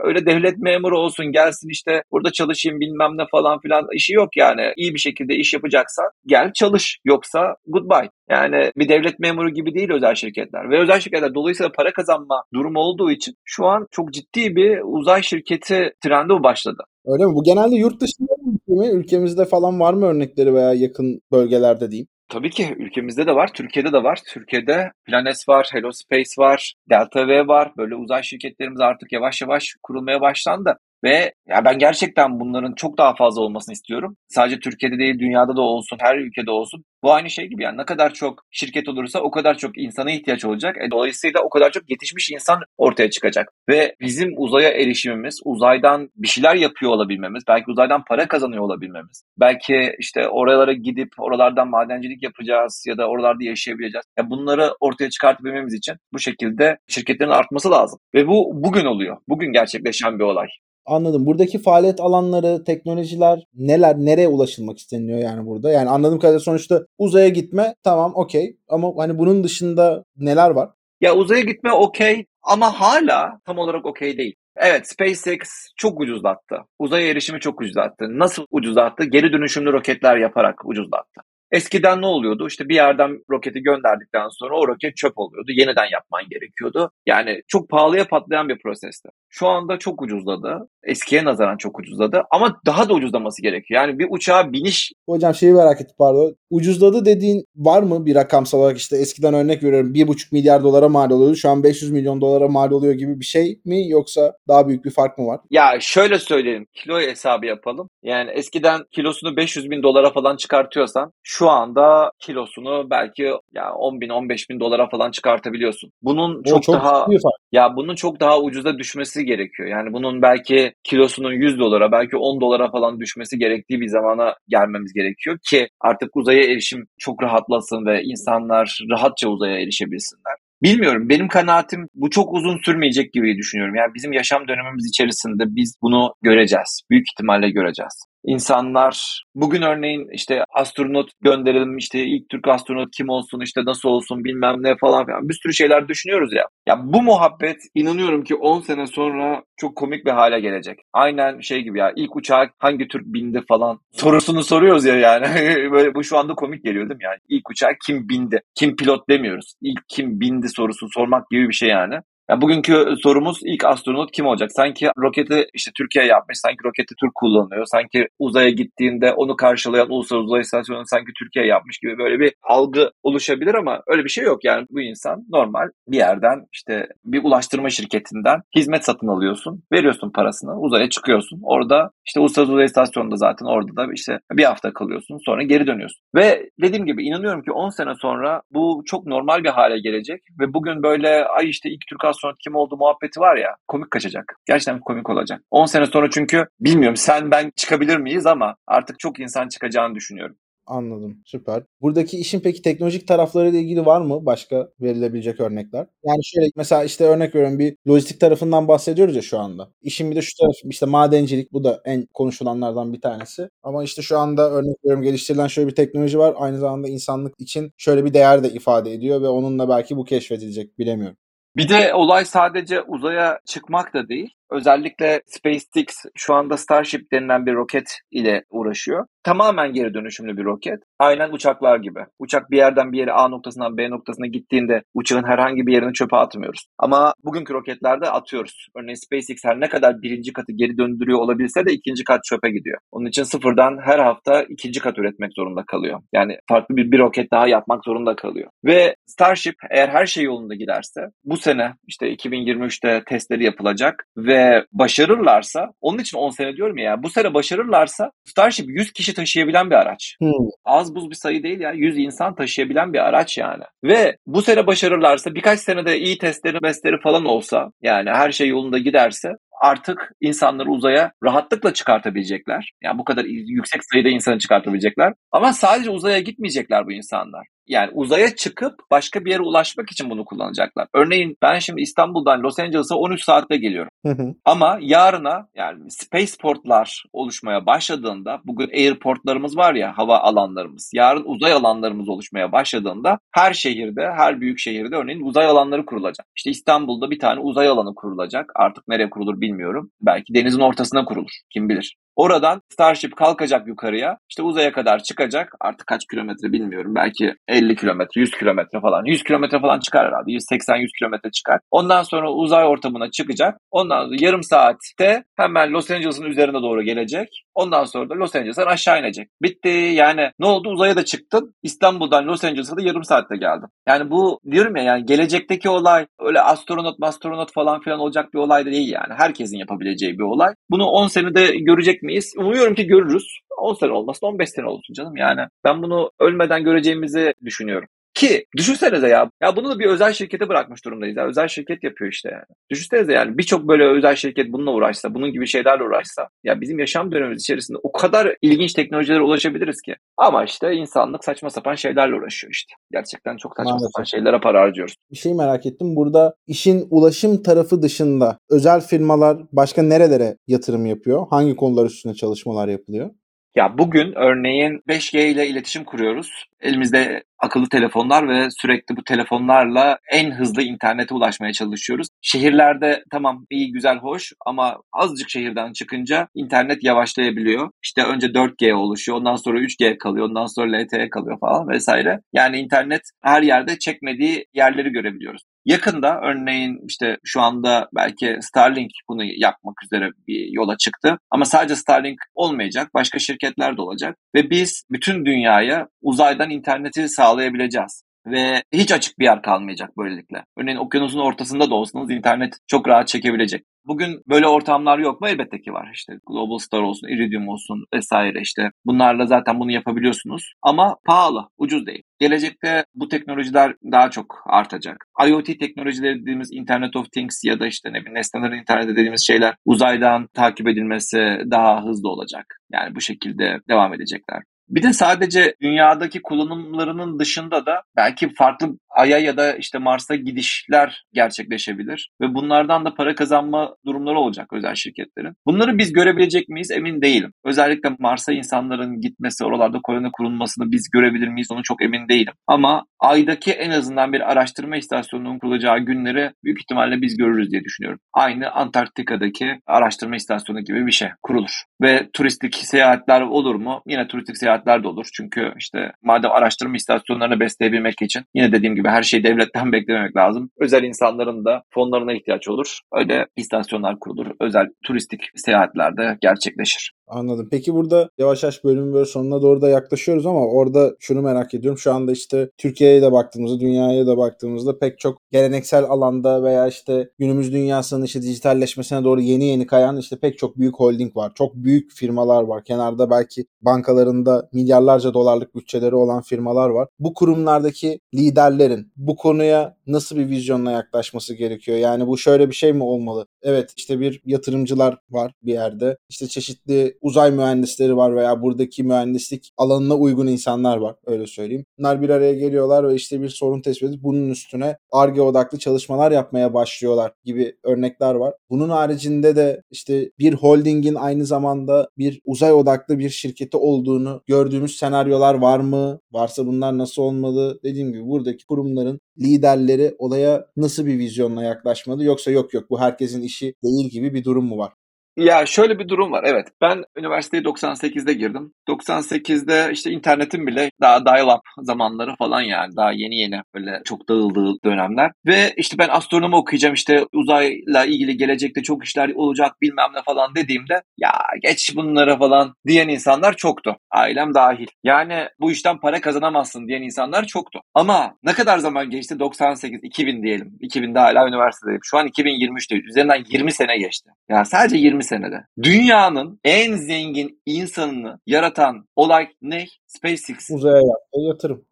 Speaker 2: Öyle devlet memuru olsun gelsin işte burada çalışayım bilmem ne falan filan işi yok yani. İyi bir şekilde iş yapacaksan gel çalış. Yoksa goodbye. Yani bir devlet memuru gibi değil özel şirketler. Ve özel şirketler dolayısıyla para kazanma durumu olduğu için şu an çok ciddi bir uzay şirketi trendi başladı.
Speaker 1: Öyle mi? Bu genelde yurt dışında mı? Ülkemizde falan var mı örnekleri veya yakın bölgelerde diyeyim?
Speaker 2: Tabii ki ülkemizde de var, Türkiye'de de var. Türkiye'de Planes var, Hello Space var, Delta V var. Böyle uzay şirketlerimiz artık yavaş yavaş kurulmaya başlandı. Ve ya ben gerçekten bunların çok daha fazla olmasını istiyorum. Sadece Türkiye'de değil dünyada da olsun, her ülkede olsun. Bu aynı şey gibi yani ne kadar çok şirket olursa o kadar çok insana ihtiyaç olacak. E, dolayısıyla o kadar çok yetişmiş insan ortaya çıkacak. Ve bizim uzaya erişimimiz, uzaydan bir şeyler yapıyor olabilmemiz, belki uzaydan para kazanıyor olabilmemiz, belki işte oralara gidip oralardan madencilik yapacağız ya da oralarda yaşayabileceğiz. Ya bunları ortaya çıkartabilmemiz için bu şekilde şirketlerin artması lazım. Ve bu bugün oluyor. Bugün gerçekleşen bir olay.
Speaker 1: Anladım. Buradaki faaliyet alanları, teknolojiler neler, nereye ulaşılmak isteniyor yani burada? Yani anladığım kadarıyla sonuçta uzaya gitme tamam okey ama hani bunun dışında neler var?
Speaker 2: Ya uzaya gitme okey ama hala tam olarak okey değil. Evet SpaceX çok ucuzlattı. Uzaya erişimi çok ucuzlattı. Nasıl ucuzlattı? Geri dönüşümlü roketler yaparak ucuzlattı. Eskiden ne oluyordu? İşte bir yerden roketi gönderdikten sonra o roket çöp oluyordu. Yeniden yapman gerekiyordu. Yani çok pahalıya patlayan bir prosesti. Şu anda çok ucuzladı. Eskiye nazaran çok ucuzladı ama daha da ucuzlaması gerekiyor. Yani bir uçağa biniş...
Speaker 1: Hocam şeyi merak ettim pardon. Ucuzladı dediğin var mı bir rakamsal olarak işte eskiden örnek veriyorum 1,5 milyar dolara mal oluyordu. Şu an 500 milyon dolara mal oluyor gibi bir şey mi yoksa daha büyük bir fark mı var?
Speaker 2: Ya şöyle söyleyelim. Kilo hesabı yapalım. Yani eskiden kilosunu 500 bin dolara falan çıkartıyorsan şu anda kilosunu belki ya 10 bin 15 bin dolara falan çıkartabiliyorsun. Bunun çok, çok daha ya bunun çok daha ucuza düşmesi gerekiyor. Yani bunun belki kilosunun 100 dolara belki 10 dolara falan düşmesi gerektiği bir zamana gelmemiz gerekiyor ki artık uzaya erişim çok rahatlasın ve insanlar rahatça uzaya erişebilsinler. Bilmiyorum. Benim kanaatim bu çok uzun sürmeyecek gibi düşünüyorum. Yani bizim yaşam dönemimiz içerisinde biz bunu göreceğiz. Büyük ihtimalle göreceğiz. İnsanlar bugün örneğin işte astronot gönderelim işte ilk Türk astronot kim olsun işte nasıl olsun bilmem ne falan filan bir sürü şeyler düşünüyoruz ya. Ya bu muhabbet inanıyorum ki 10 sene sonra çok komik bir hale gelecek. Aynen şey gibi ya ilk uçağa hangi Türk bindi falan sorusunu soruyoruz ya yani. [laughs] Böyle bu şu anda komik geliyor değil mi yani? İlk uçağa kim bindi? Kim pilot demiyoruz. İlk kim bindi sorusu sormak gibi bir şey yani. Yani bugünkü sorumuz ilk astronot kim olacak? Sanki roketi işte Türkiye yapmış, sanki roketi Türk kullanıyor. Sanki uzaya gittiğinde onu karşılayan uluslararası uzay istasyonu sanki Türkiye yapmış gibi böyle bir algı oluşabilir ama öyle bir şey yok. Yani bu insan normal bir yerden işte bir ulaştırma şirketinden hizmet satın alıyorsun, veriyorsun parasını, uzaya çıkıyorsun. Orada işte uluslararası uzay istasyonunda zaten orada da işte bir hafta kalıyorsun, sonra geri dönüyorsun. Ve dediğim gibi inanıyorum ki 10 sene sonra bu çok normal bir hale gelecek ve bugün böyle ay işte ilk Türk sonra kim oldu muhabbeti var ya komik kaçacak. Gerçekten komik olacak. 10 sene sonra çünkü bilmiyorum sen ben çıkabilir miyiz ama artık çok insan çıkacağını düşünüyorum. Anladım. Süper. Buradaki işin peki teknolojik taraflarıyla ilgili var mı başka verilebilecek örnekler? Yani şöyle mesela işte örnek veriyorum bir lojistik tarafından bahsediyoruz ya şu anda. İşin bir de şu tarafı işte madencilik bu da en konuşulanlardan bir tanesi. Ama işte şu anda örnek veriyorum geliştirilen şöyle bir teknoloji var. Aynı zamanda insanlık için şöyle bir değer de ifade ediyor ve onunla belki bu keşfedilecek bilemiyorum. Bir de olay sadece uzaya çıkmak da değil. Özellikle SpaceX şu anda Starship denilen bir roket ile uğraşıyor. Tamamen geri dönüşümlü bir roket. Aynen uçaklar gibi. Uçak bir yerden bir yere A noktasından B noktasına gittiğinde uçağın herhangi bir yerini çöpe atmıyoruz. Ama bugünkü roketlerde atıyoruz. Örneğin SpaceX her ne kadar birinci katı geri döndürüyor olabilse de ikinci kat çöpe gidiyor. Onun için sıfırdan her hafta ikinci kat üretmek zorunda kalıyor. Yani farklı bir, bir roket daha yapmak zorunda kalıyor. Ve Starship eğer her şey yolunda giderse bu sene işte 2023'te testleri yapılacak ve ve başarırlarsa onun için 10 sene diyorum ya bu sene başarırlarsa Starship 100 kişi taşıyabilen bir araç. Hmm. Az buz bir sayı değil ya 100 insan taşıyabilen bir araç yani. Ve bu sene başarırlarsa birkaç senede iyi testleri bestleri falan olsa yani her şey yolunda giderse artık insanları uzaya rahatlıkla çıkartabilecekler. Yani bu kadar yüksek sayıda insanı çıkartabilecekler. Ama sadece uzaya gitmeyecekler bu insanlar. Yani uzaya çıkıp başka bir yere ulaşmak için bunu kullanacaklar. Örneğin ben şimdi İstanbul'dan Los Angeles'a 13 saatte geliyorum. Hı hı. Ama yarına yani spaceportlar oluşmaya başladığında bugün airportlarımız var ya hava alanlarımız. Yarın uzay alanlarımız oluşmaya başladığında her şehirde, her büyük şehirde örneğin uzay alanları kurulacak. İşte İstanbul'da bir tane uzay alanı kurulacak. Artık nereye kurulur bilmiyorum. Belki denizin ortasına kurulur. Kim bilir. Oradan Starship kalkacak yukarıya. İşte uzaya kadar çıkacak. Artık kaç kilometre bilmiyorum. Belki 50 kilometre, 100 kilometre falan. 100 kilometre falan çıkar herhalde. 180-100 kilometre çıkar. Ondan sonra uzay ortamına çıkacak. Ondan sonra yarım saatte hemen Los Angeles'ın üzerine doğru gelecek. Ondan sonra da Los Angeles'tan aşağı inecek. Bitti. Yani ne oldu? Uzaya da çıktın. İstanbul'dan Los Angeles'a da yarım saatte geldim. Yani bu diyorum ya yani gelecekteki olay öyle astronot, astronot falan filan olacak bir olay da değil yani. Herkesin yapabileceği bir olay. Bunu 10 senede görecek miyiz? Umuyorum ki görürüz. 10 sene olmasın 15 sene olsun canım yani. Ben bunu ölmeden göreceğimizi düşünüyorum. Ki düşünsenize ya. Ya bunu da bir özel şirkete bırakmış durumdayız. Ya. Özel şirket yapıyor işte yani. Düşünsenize yani birçok böyle özel şirket bununla uğraşsa, bunun gibi şeylerle uğraşsa. Ya bizim yaşam dönemimiz içerisinde o kadar ilginç teknolojilere ulaşabiliriz ki. Ama işte insanlık saçma sapan şeylerle uğraşıyor işte. Gerçekten çok saçma Maalesef. sapan şeylere para harcıyoruz. Bir şey merak ettim. Burada işin ulaşım tarafı dışında özel firmalar başka nerelere yatırım yapıyor? Hangi konular üstüne çalışmalar yapılıyor? Ya bugün örneğin 5G ile iletişim kuruyoruz. Elimizde akıllı telefonlar ve sürekli bu telefonlarla en hızlı internete ulaşmaya çalışıyoruz. Şehirlerde tamam iyi güzel hoş ama azıcık şehirden çıkınca internet yavaşlayabiliyor. İşte önce 4G oluşuyor ondan sonra 3G kalıyor ondan sonra LTE kalıyor falan vesaire. Yani internet her yerde çekmediği yerleri görebiliyoruz. Yakında örneğin işte şu anda belki Starlink bunu yapmak üzere bir yola çıktı. Ama sadece Starlink olmayacak. Başka şirketler de olacak. Ve biz bütün dünyaya uzaydan interneti sağlayabileceğiz ve hiç açık bir yer kalmayacak böylelikle. Örneğin okyanusun ortasında da olsanız internet çok rahat çekebilecek. Bugün böyle ortamlar yok mu? Elbette ki var. İşte Global Star olsun, Iridium olsun vesaire işte. Bunlarla zaten bunu yapabiliyorsunuz. Ama pahalı, ucuz değil. Gelecekte bu teknolojiler daha çok artacak. IoT teknolojileri dediğimiz Internet of Things ya da işte ne bileyim nesnelerin interneti dediğimiz şeyler uzaydan takip edilmesi daha hızlı olacak. Yani bu şekilde devam edecekler. Bir de sadece dünyadaki kullanımlarının dışında da belki farklı Ay'a ya da işte Mars'a gidişler gerçekleşebilir ve bunlardan da para kazanma durumları olacak özel şirketlerin. Bunları biz görebilecek miyiz emin değilim. Özellikle Mars'a insanların gitmesi, oralarda koloni kurulmasını biz görebilir miyiz onu çok emin değilim. Ama Ay'daki en azından bir araştırma istasyonunun kurulacağı günleri büyük ihtimalle biz görürüz diye düşünüyorum. Aynı Antarktika'daki araştırma istasyonu gibi bir şey kurulur. Ve turistik seyahatler olur mu? Yine turistik seyahatler de olur. Çünkü işte madem araştırma istasyonlarını besleyebilmek için yine dediğim gibi her şeyi devletten [laughs] beklememek lazım. Özel insanların da fonlarına ihtiyaç olur. Öyle istasyonlar kurulur. Özel turistik seyahatlerde gerçekleşir.
Speaker 1: Anladım. Peki burada yavaş yavaş bölümün böyle sonuna doğru da yaklaşıyoruz ama orada şunu merak ediyorum. Şu anda işte Türkiye'ye de baktığımızda, dünyaya da baktığımızda pek çok geleneksel alanda veya işte günümüz dünyasının işte dijitalleşmesine doğru yeni yeni kayan işte pek çok büyük holding var. Çok büyük firmalar var. Kenarda belki bankalarında milyarlarca dolarlık bütçeleri olan firmalar var. Bu kurumlardaki liderlerin bu konuya nasıl bir vizyonla yaklaşması gerekiyor? Yani bu şöyle bir şey mi olmalı? Evet işte bir yatırımcılar var bir yerde. İşte çeşitli uzay mühendisleri var veya buradaki mühendislik alanına uygun insanlar var öyle söyleyeyim. Bunlar bir araya geliyorlar ve işte bir sorun tespit edip bunun üstüne ARGE odaklı çalışmalar yapmaya başlıyorlar gibi örnekler var. Bunun haricinde de işte bir holdingin aynı zamanda bir uzay odaklı bir şirketi olduğunu gördüğümüz senaryolar var mı? Varsa bunlar nasıl olmalı? Dediğim gibi buradaki kurumların liderleri olaya nasıl bir vizyonla yaklaşmalı yoksa yok yok bu herkesin işi değil gibi bir durum mu var?
Speaker 2: Ya şöyle bir durum var. Evet ben üniversiteye 98'de girdim. 98'de işte internetin bile daha dial-up zamanları falan yani. Daha yeni yeni böyle çok dağıldığı dönemler. Ve işte ben astronomi okuyacağım işte uzayla ilgili gelecekte çok işler olacak bilmem ne falan dediğimde ya geç bunlara falan diyen insanlar çoktu. Ailem dahil. Yani bu işten para kazanamazsın diyen insanlar çoktu. Ama ne kadar zaman geçti? 98, 2000 diyelim. 2000'de hala üniversitedeyim. Şu an 2023'teyiz. Üzerinden 20 sene geçti. Yani sadece 20 senede. Dünyanın en zengin insanını yaratan olay ne? SpaceX.
Speaker 1: Uzaya yaptığı yatırım.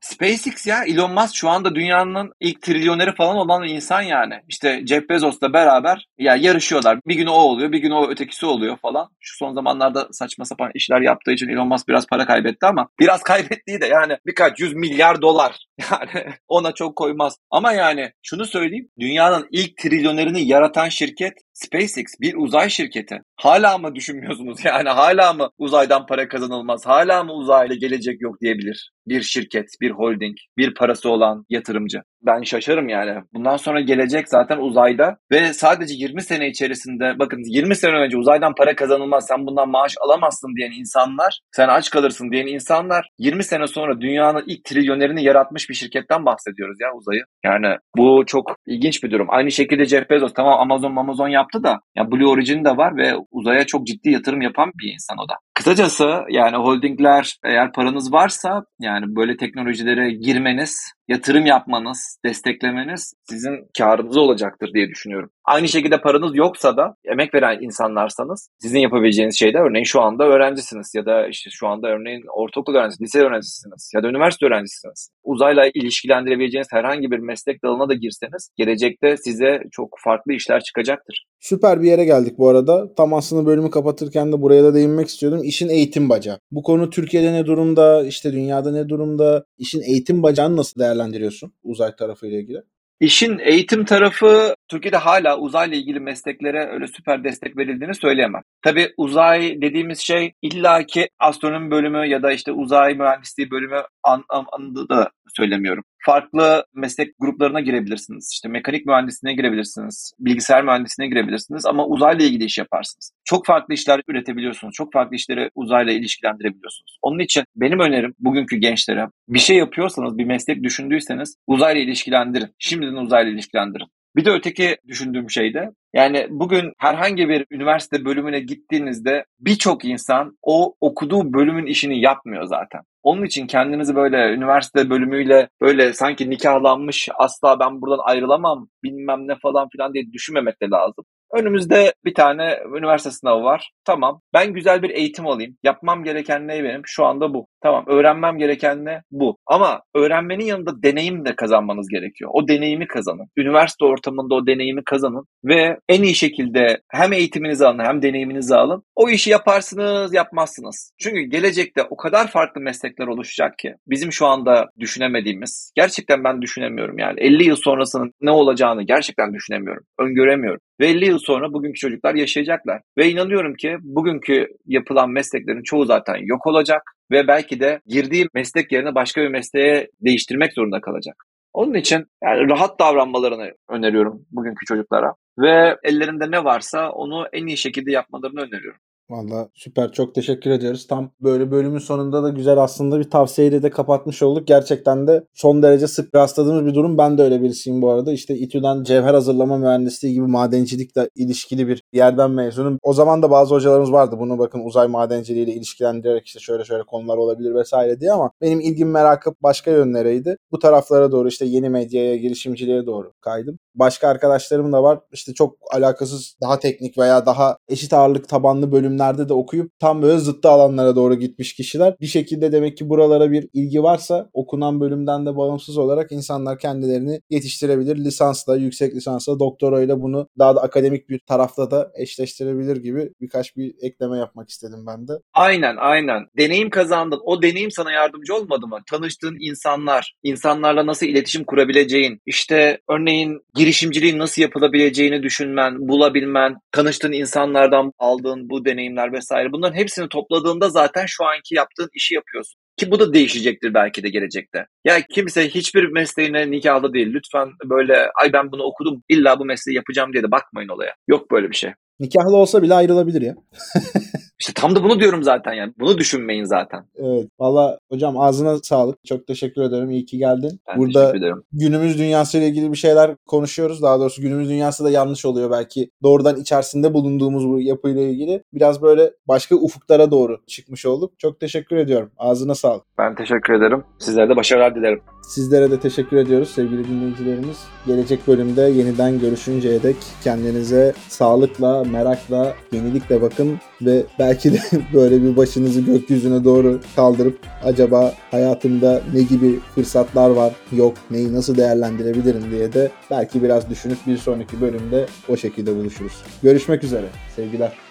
Speaker 2: SpaceX ya Elon Musk şu anda dünyanın ilk trilyoneri falan olan insan yani. İşte Jeff Bezos'la beraber ya yarışıyorlar. Bir gün o oluyor, bir gün o ötekisi oluyor falan. Şu son zamanlarda saçma sapan işler yaptığı için Elon Musk biraz para kaybetti ama biraz [laughs] kaybettiği de yani birkaç yüz milyar dolar. [laughs] Yani ona çok koymaz. Ama yani şunu söyleyeyim. Dünyanın ilk trilyonerini yaratan şirket SpaceX bir uzay şirketi. Hala mı düşünmüyorsunuz [laughs] yani? Hala mı uzaydan para kazanılmaz? Hala mı uzayla gelecek yok diyebilir bir şirket, bir holding, bir parası olan yatırımcı? Ben şaşarım yani. Bundan sonra gelecek zaten uzayda ve sadece 20 sene içerisinde bakın 20 sene önce uzaydan para kazanılmaz sen bundan maaş alamazsın diyen insanlar, sen aç kalırsın diyen insanlar 20 sene sonra dünyanın ilk trilyonerini yaratmış bir şirketten bahsediyoruz ya uzayı. Yani bu çok ilginç bir durum. Aynı şekilde Jeff Bezos tamam Amazon Amazon yaptı da ya Blue Origin de var ve uzaya çok ciddi yatırım yapan bir insan o da. Kısacası yani holdingler eğer paranız varsa yani böyle teknolojilere girmeniz yatırım yapmanız, desteklemeniz sizin karınıza olacaktır diye düşünüyorum. Aynı şekilde paranız yoksa da emek veren insanlarsanız sizin yapabileceğiniz şey de örneğin şu anda öğrencisiniz ya da işte şu anda örneğin ortaokul öğrencisi, lise öğrencisiniz ya da üniversite öğrencisiniz. Uzayla ilişkilendirebileceğiniz herhangi bir meslek dalına da girseniz gelecekte size çok farklı işler çıkacaktır.
Speaker 1: Süper bir yere geldik bu arada. Tam aslında bölümü kapatırken de buraya da değinmek istiyordum. İşin eğitim bacağı. Bu konu Türkiye'de ne durumda, işte dünyada ne durumda? İşin eğitim bacağını nasıl değerlendiriyorsun uzay tarafıyla ilgili?
Speaker 2: İşin eğitim tarafı Türkiye'de hala uzayla ilgili mesleklere öyle süper destek verildiğini söyleyemem. Tabii uzay dediğimiz şey illaki astronomi bölümü ya da işte uzay mühendisliği bölümü an, an, anında da söylemiyorum. Farklı meslek gruplarına girebilirsiniz. İşte mekanik mühendisliğine girebilirsiniz, bilgisayar mühendisliğine girebilirsiniz ama uzayla ilgili iş yaparsınız. Çok farklı işler üretebiliyorsunuz. Çok farklı işleri uzayla ilişkilendirebiliyorsunuz. Onun için benim önerim bugünkü gençlere bir şey yapıyorsanız, bir meslek düşündüyseniz uzayla ilişkilendirin. Şimdiden uzayla ilişkilendirin. Bir de öteki düşündüğüm şey de yani bugün herhangi bir üniversite bölümüne gittiğinizde birçok insan o okuduğu bölümün işini yapmıyor zaten. Onun için kendinizi böyle üniversite bölümüyle böyle sanki nikahlanmış asla ben buradan ayrılamam bilmem ne falan filan diye düşünmemek de lazım. Önümüzde bir tane üniversite sınavı var. Tamam. Ben güzel bir eğitim alayım. Yapmam gereken ne benim? Şu anda bu. Tamam. Öğrenmem gereken ne? Bu. Ama öğrenmenin yanında deneyim de kazanmanız gerekiyor. O deneyimi kazanın. Üniversite ortamında o deneyimi kazanın ve en iyi şekilde hem eğitiminizi alın hem deneyiminizi alın. O işi yaparsınız, yapmazsınız. Çünkü gelecekte o kadar farklı meslekler oluşacak ki bizim şu anda düşünemediğimiz, gerçekten ben düşünemiyorum yani 50 yıl sonrasının ne olacağını gerçekten düşünemiyorum, öngöremiyorum. Ve 50 yıl sonra bugünkü çocuklar yaşayacaklar. Ve inanıyorum ki bugünkü yapılan mesleklerin çoğu zaten yok olacak ve belki de girdiği meslek yerine başka bir mesleğe değiştirmek zorunda kalacak. Onun için yani rahat davranmalarını öneriyorum bugünkü çocuklara ve ellerinde ne varsa onu en iyi şekilde yapmalarını öneriyorum.
Speaker 1: Valla süper çok teşekkür ediyoruz. Tam böyle bölümün sonunda da güzel aslında bir tavsiyeyle de kapatmış olduk. Gerçekten de son derece sık rastladığımız bir durum. Ben de öyle birisiyim bu arada. İşte İTÜ'den cevher hazırlama mühendisliği gibi madencilikle ilişkili bir yerden mezunum. O zaman da bazı hocalarımız vardı. Bunu bakın uzay madenciliğiyle ilişkilendirerek işte şöyle şöyle konular olabilir vesaire diye ama benim ilgim merakı başka yönlereydi. Bu taraflara doğru işte yeni medyaya, girişimciliğe doğru kaydım. Başka arkadaşlarım da var. İşte çok alakasız daha teknik veya daha eşit ağırlık tabanlı bölümlerde de okuyup tam böyle zıttı alanlara doğru gitmiş kişiler. Bir şekilde demek ki buralara bir ilgi varsa okunan bölümden de bağımsız olarak insanlar kendilerini yetiştirebilir. Lisansla, yüksek lisansla, doktorayla bunu daha da akademik bir tarafta da eşleştirebilir gibi birkaç bir ekleme yapmak istedim ben de.
Speaker 2: Aynen aynen. Deneyim kazandın. O deneyim sana yardımcı olmadı mı? Tanıştığın insanlar, insanlarla nasıl iletişim kurabileceğin, işte örneğin girişimciliğin nasıl yapılabileceğini düşünmen, bulabilmen, tanıştığın insanlardan aldığın bu deneyimler vesaire bunların hepsini topladığında zaten şu anki yaptığın işi yapıyorsun. Ki bu da değişecektir belki de gelecekte. Ya kimse hiçbir mesleğine nikahlı değil. Lütfen böyle ay ben bunu okudum illa bu mesleği yapacağım diye de bakmayın olaya. Yok böyle bir şey.
Speaker 1: Nikahlı olsa bile ayrılabilir ya. [laughs]
Speaker 2: İşte tam da bunu diyorum zaten yani. Bunu düşünmeyin zaten.
Speaker 1: Evet. Valla hocam ağzına sağlık. Çok teşekkür ederim. İyi ki geldin.
Speaker 2: Ben
Speaker 1: Burada günümüz dünyası ile ilgili bir şeyler konuşuyoruz. Daha doğrusu günümüz dünyası da yanlış oluyor belki. Doğrudan içerisinde bulunduğumuz bu yapıyla ilgili biraz böyle başka ufuklara doğru çıkmış olduk. Çok teşekkür ediyorum. Ağzına sağlık.
Speaker 2: Ben teşekkür ederim. Sizlere de başarılar dilerim.
Speaker 1: Sizlere de teşekkür ediyoruz sevgili dinleyicilerimiz. Gelecek bölümde yeniden görüşünceye dek kendinize sağlıkla, merakla, yenilikle bakın ve belki de [laughs] böyle bir başınızı gökyüzüne doğru kaldırıp acaba hayatımda ne gibi fırsatlar var, yok, neyi nasıl değerlendirebilirim diye de belki biraz düşünüp bir sonraki bölümde o şekilde buluşuruz. Görüşmek üzere. Sevgiler.